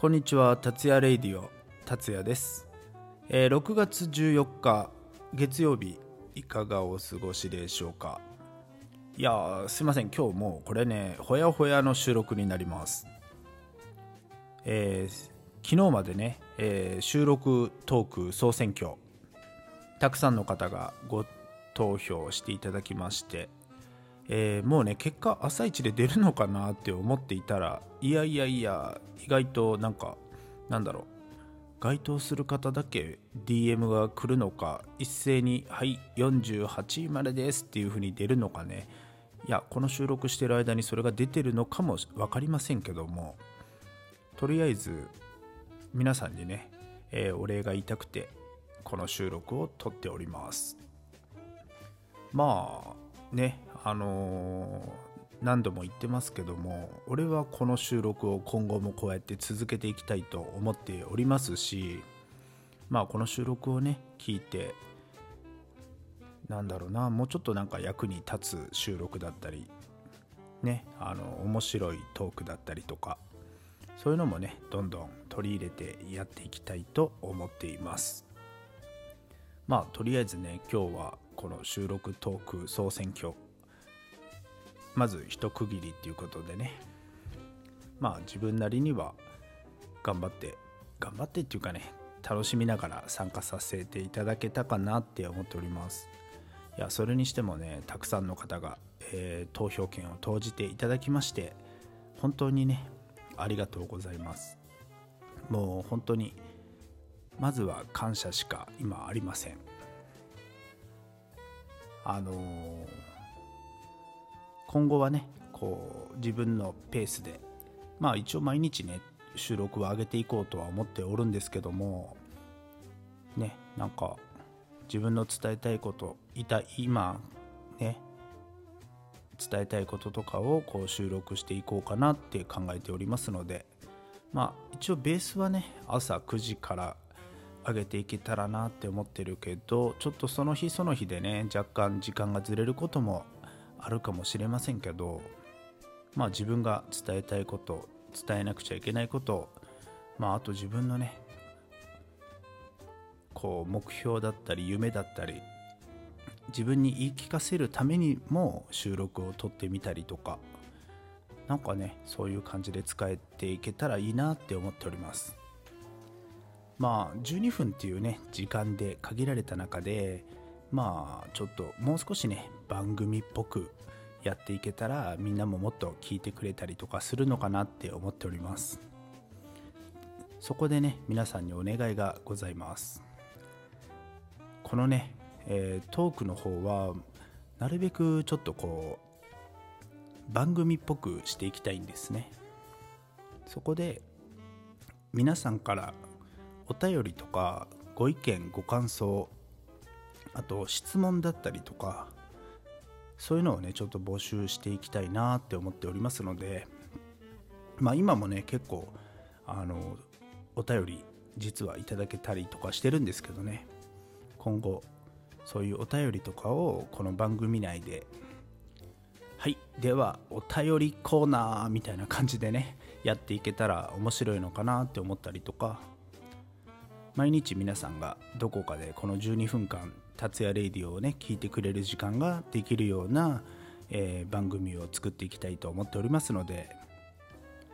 こんにちは達也レイディオ達也です、えー6月14日月曜日いかがお過ごしでしょうか？いやすいません。今日もうこれねほやほやの収録になります。えー昨日までね、えー収録トーク総選挙たくさんの方がご投票していただきまして、えーもうね結果朝一で出るのかなって思っていたらいやいやいや意外となんかなんだろう該当する方だけ DM が来るのか一斉に「はい48位までです」っていう風に出るのかね。いやこの収録してる間にそれが出てるのかも分かりませんけどもとりあえず皆さんにね、えーお礼が言いたくてこの収録を撮っております。まあねあのー何度も言ってますけども俺はこの収録を今後もこうやって続けていきたいと思っておりますしまあこの収録をね聞いてなんだろうなもうちょっとなんか役に立つ収録だったりねあの面白いトークだったりとかそういうのもねどんどん取り入れてやっていきたいと思っています。まあとりあえずね今日はこの収録トーク総選挙。まず一区切りっていうことでね。まあ自分なりには頑張って頑張ってっていうかね楽しみながら参加させていただけたかなって思っております。いやそれにしてもねたくさんの方が、えー投票権を投じていただきまして本当にねありがとうございます。もう本当にまずは感謝しか今ありません。あのー今後はねこう自分のペースでまあ一応毎日ね収録を上げていこうとは思っておるんですけどもねなんか自分の伝えたいこといた今ね伝えたいこととかをこう収録していこうかなって考えておりますのでまあ一応ベースはね朝9時から上げていけたらなって思ってるけどちょっとその日その日でね若干時間がずれることもあるかもしれませんけどまあ自分が伝えたいこと伝えなくちゃいけないことまああと自分のねこう目標だったり夢だったり自分に言い聞かせるためにも収録を撮ってみたりとかなんかねそういう感じで使えていけたらいいなって思っております。まあ12分っていうね時間で限られた中でまあちょっともう少しね番組っぽくやっていけたらみんなももっと聞いてくれたりとかするのかなって思っております。そこでね皆さんにお願いがございます。このね、えートークの方はなるべくちょっとこう番組っぽくしていきたいんですね。そこで皆さんからお便りとかご意見ご感想あと質問だったりとかそういうのをねちょっと募集していきたいなって思っておりますのでまあ今もね結構あのお便り実はいただけたりとかしてるんですけどね。今後そういうお便りとかをこの番組内ではいではお便りコーナーみたいな感じでねやっていけたら面白いのかなって思ったりとか毎日皆さんがどこかでこの12分間達也レイディオをね聞いてくれる時間ができるような、えー番組を作っていきたいと思っておりますので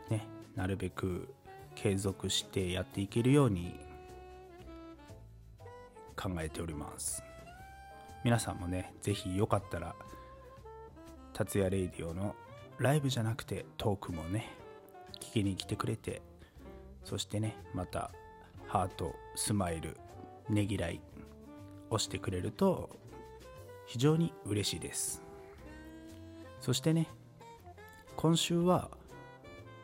ねなるべく継続してやっていけるように考えております。皆さんもねぜひよかったら達也レイディオのライブじゃなくてトークもね聞きに来てくれてそしてねまたハートスマイルねぎらい押してくれると非常に嬉しいです。そしてね今週は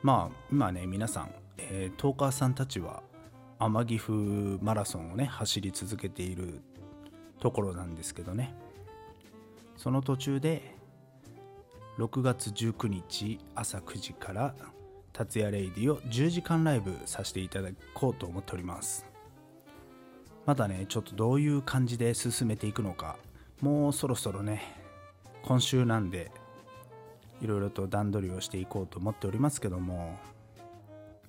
まあ今ね皆さん、えートーカーさんたちは天城風マラソンをね走り続けているところなんですけどね。その途中で6月19日朝9時から達也レイディを10時間ライブさせていただこうと思っております。まだねちょっとどういう感じで進めていくのかもうそろそろね今週なんでいろいろと段取りをしていこうと思っておりますけども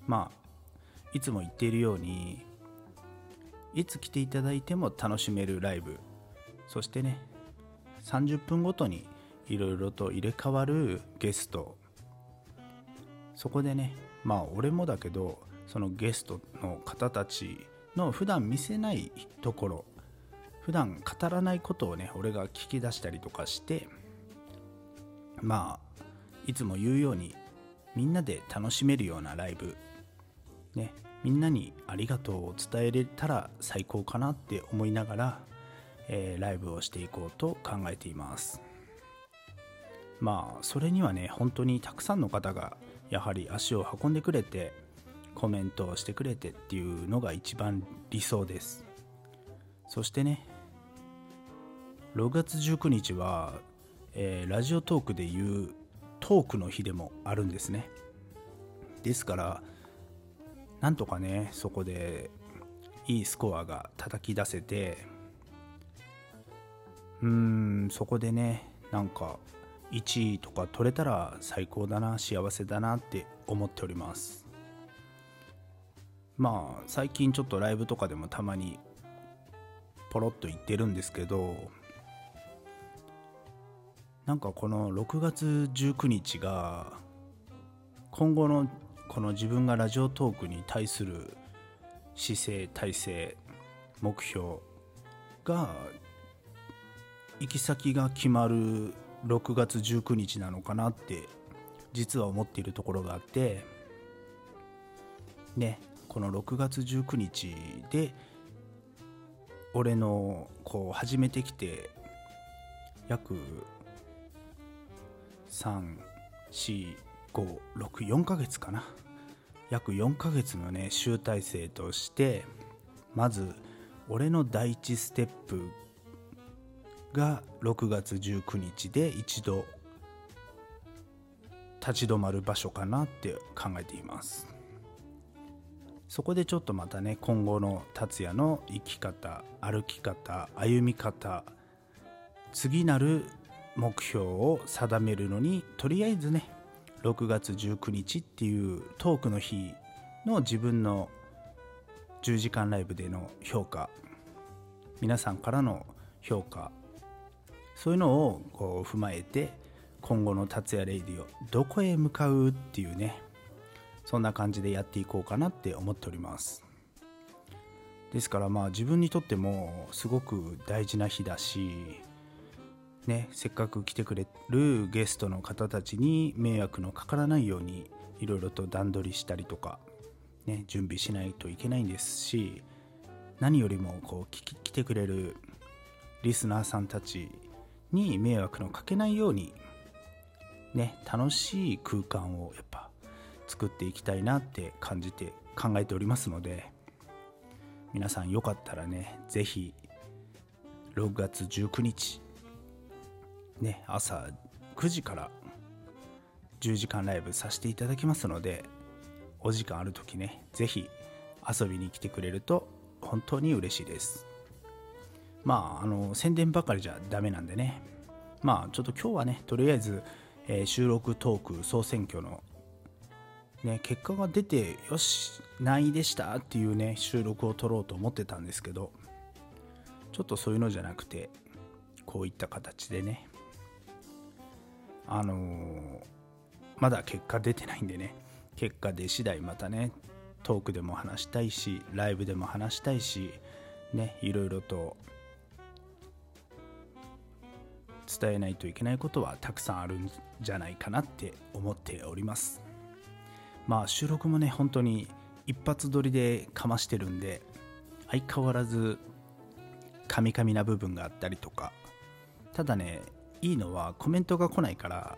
まあいつも言っているようにいつ来ていただいても楽しめるライブそしてね30分ごとにいろいろと入れ替わるゲストそこでねまあ俺もだけどそのゲストの方たちの普段見せないところ普段語らないことをね俺が聞き出したりとかしてまあいつも言うようにみんなで楽しめるようなライブねみんなにありがとうを伝えれたら最高かなって思いながら、えー、ライブをしていこうと考えています。まあそれにはね本当にたくさんの方がやはり足を運んでくれてコメントをしてくれてっていうのが一番理想です。そしてね6月19日は、えー、ラジオトークでいうトークの日でもあるんですね。ですからなんとかねそこでいいスコアが叩き出せてうーんそこでねなんか1位とか取れたら最高だな幸せだなって思っております。まあ最近ちょっとライブとかでもたまにポロッと言ってるんですけどなんかこの6月19日が今後のこの自分がラジオトークに対する姿勢体制目標が行き先が決まる6月19日なのかなって実は思っているところがあってねこの6月19日で俺のこう始めてきて約3 4 5 6 4ヶ月かな。約4ヶ月のね集大成としてまず俺の第一ステップが6月19日で一度立ち止まる場所かなって考えています。そこでちょっとまたね今後の達也の生き方歩き方歩み方次なる目標を定めるのにとりあえずね6月19日っていうトークの日の自分の10時間ライブでの評価皆さんからの評価そういうのをこう踏まえて今後の達也レイディオどこへ向かうっていうねそんな感じでやっていこうかなって思っております。ですからまあ自分にとってもすごく大事な日だしね、せっかく来てくれるゲストの方たちに迷惑のかからないようにいろいろと段取りしたりとか、ね、準備しないといけないんですし何よりもこう来てくれるリスナーさんたちに迷惑のかけないように、ね、楽しい空間をやっぱ作っていきたいなって感じて考えておりますので皆さんよかったらね是非6月19日ね、朝9時から10時間ライブさせていただきますので、お時間ある時ね、ぜひ遊びに来てくれると本当に嬉しいです。まあ、あの、宣伝ばかりじゃダメなんでね。まあ、ちょっと今日はね、とりあえず、えー、収録トーク総選挙のね、結果が出て、よし、何位でしたっていうね、収録を撮ろうと思ってたんですけど、ちょっとそういうのじゃなくて、こういった形でね、あのー、まだ結果出てないんでね結果出次第またねトークでも話したいしライブでも話したいしねいろいろと伝えないといけないことはたくさんあるんじゃないかなって思っております。まあ収録もね本当に一発撮りでかましてるんで相変わらずカミカミな部分があったりとか。ただねいいのはコメントが来ないから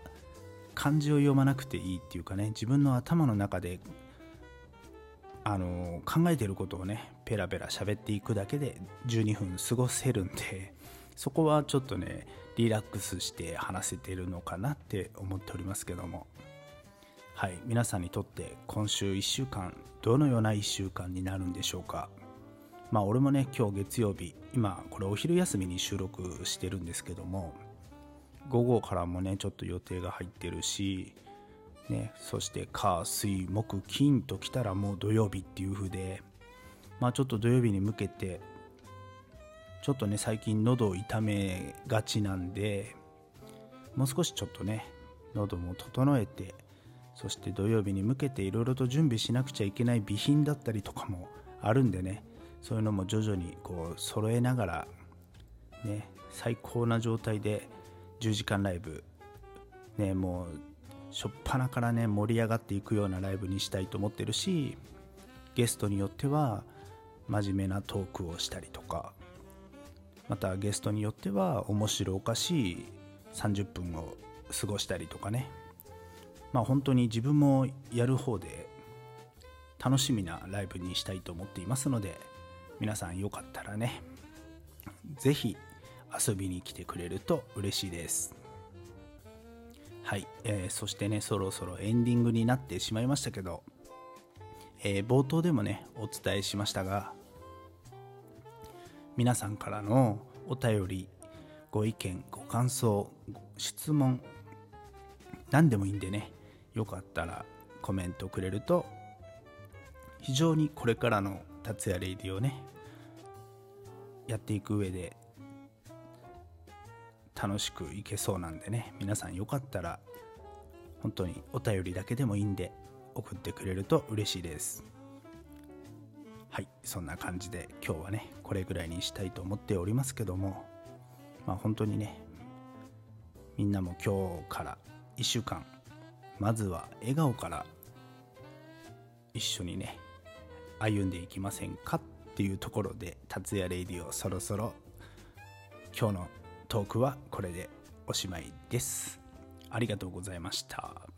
漢字を読まなくていいっていうかね自分の頭の中であの考えてることをねペラペラ喋っていくだけで12分過ごせるんでそこはちょっとねリラックスして話せてるのかなって思っておりますけども。はい皆さんにとって今週1週間どのような1週間になるんでしょうか。まあ俺もね今日月曜日今これお昼休みに収録してるんですけども午後からもねちょっと予定が入ってるしね、そして火水木金ときたらもう土曜日っていう風でまあちょっと土曜日に向けてちょっとね最近喉を痛めがちなんでもう少しちょっとね喉も整えてそして土曜日に向けていろいろと準備しなくちゃいけない備品だったりとかもあるんでねそういうのも徐々にこう揃えながらね最高な状態で10時間ライブねもう初っ端からね盛り上がっていくようなライブにしたいと思ってるしゲストによっては真面目なトークをしたりとかまたゲストによっては面白おかしい30分を過ごしたりとかね。まあ本当に自分もやる方で楽しみなライブにしたいと思っていますので皆さんよかったらね是非遊びに来てくれると嬉しいです。はい、えー、そしてねそろそろエンディングになってしまいましたけど、えー、冒頭でもねお伝えしましたが皆さんからのお便りご意見ご感想質問何でもいいんでねよかったらコメントくれると非常にこれからの達也レイディをねやっていく上で楽しくいけそうなんでね皆さんよかったら本当にお便りだけでもいいんで送ってくれると嬉しいです。はいそんな感じで今日はねこれぐらいにしたいと思っておりますけどもまあ本当にねみんなも今日から1週間まずは笑顔から一緒にね歩んでいきませんかっていうところで達也レイディオそろそろ今日のトークはこれでおしまいです。ありがとうございました。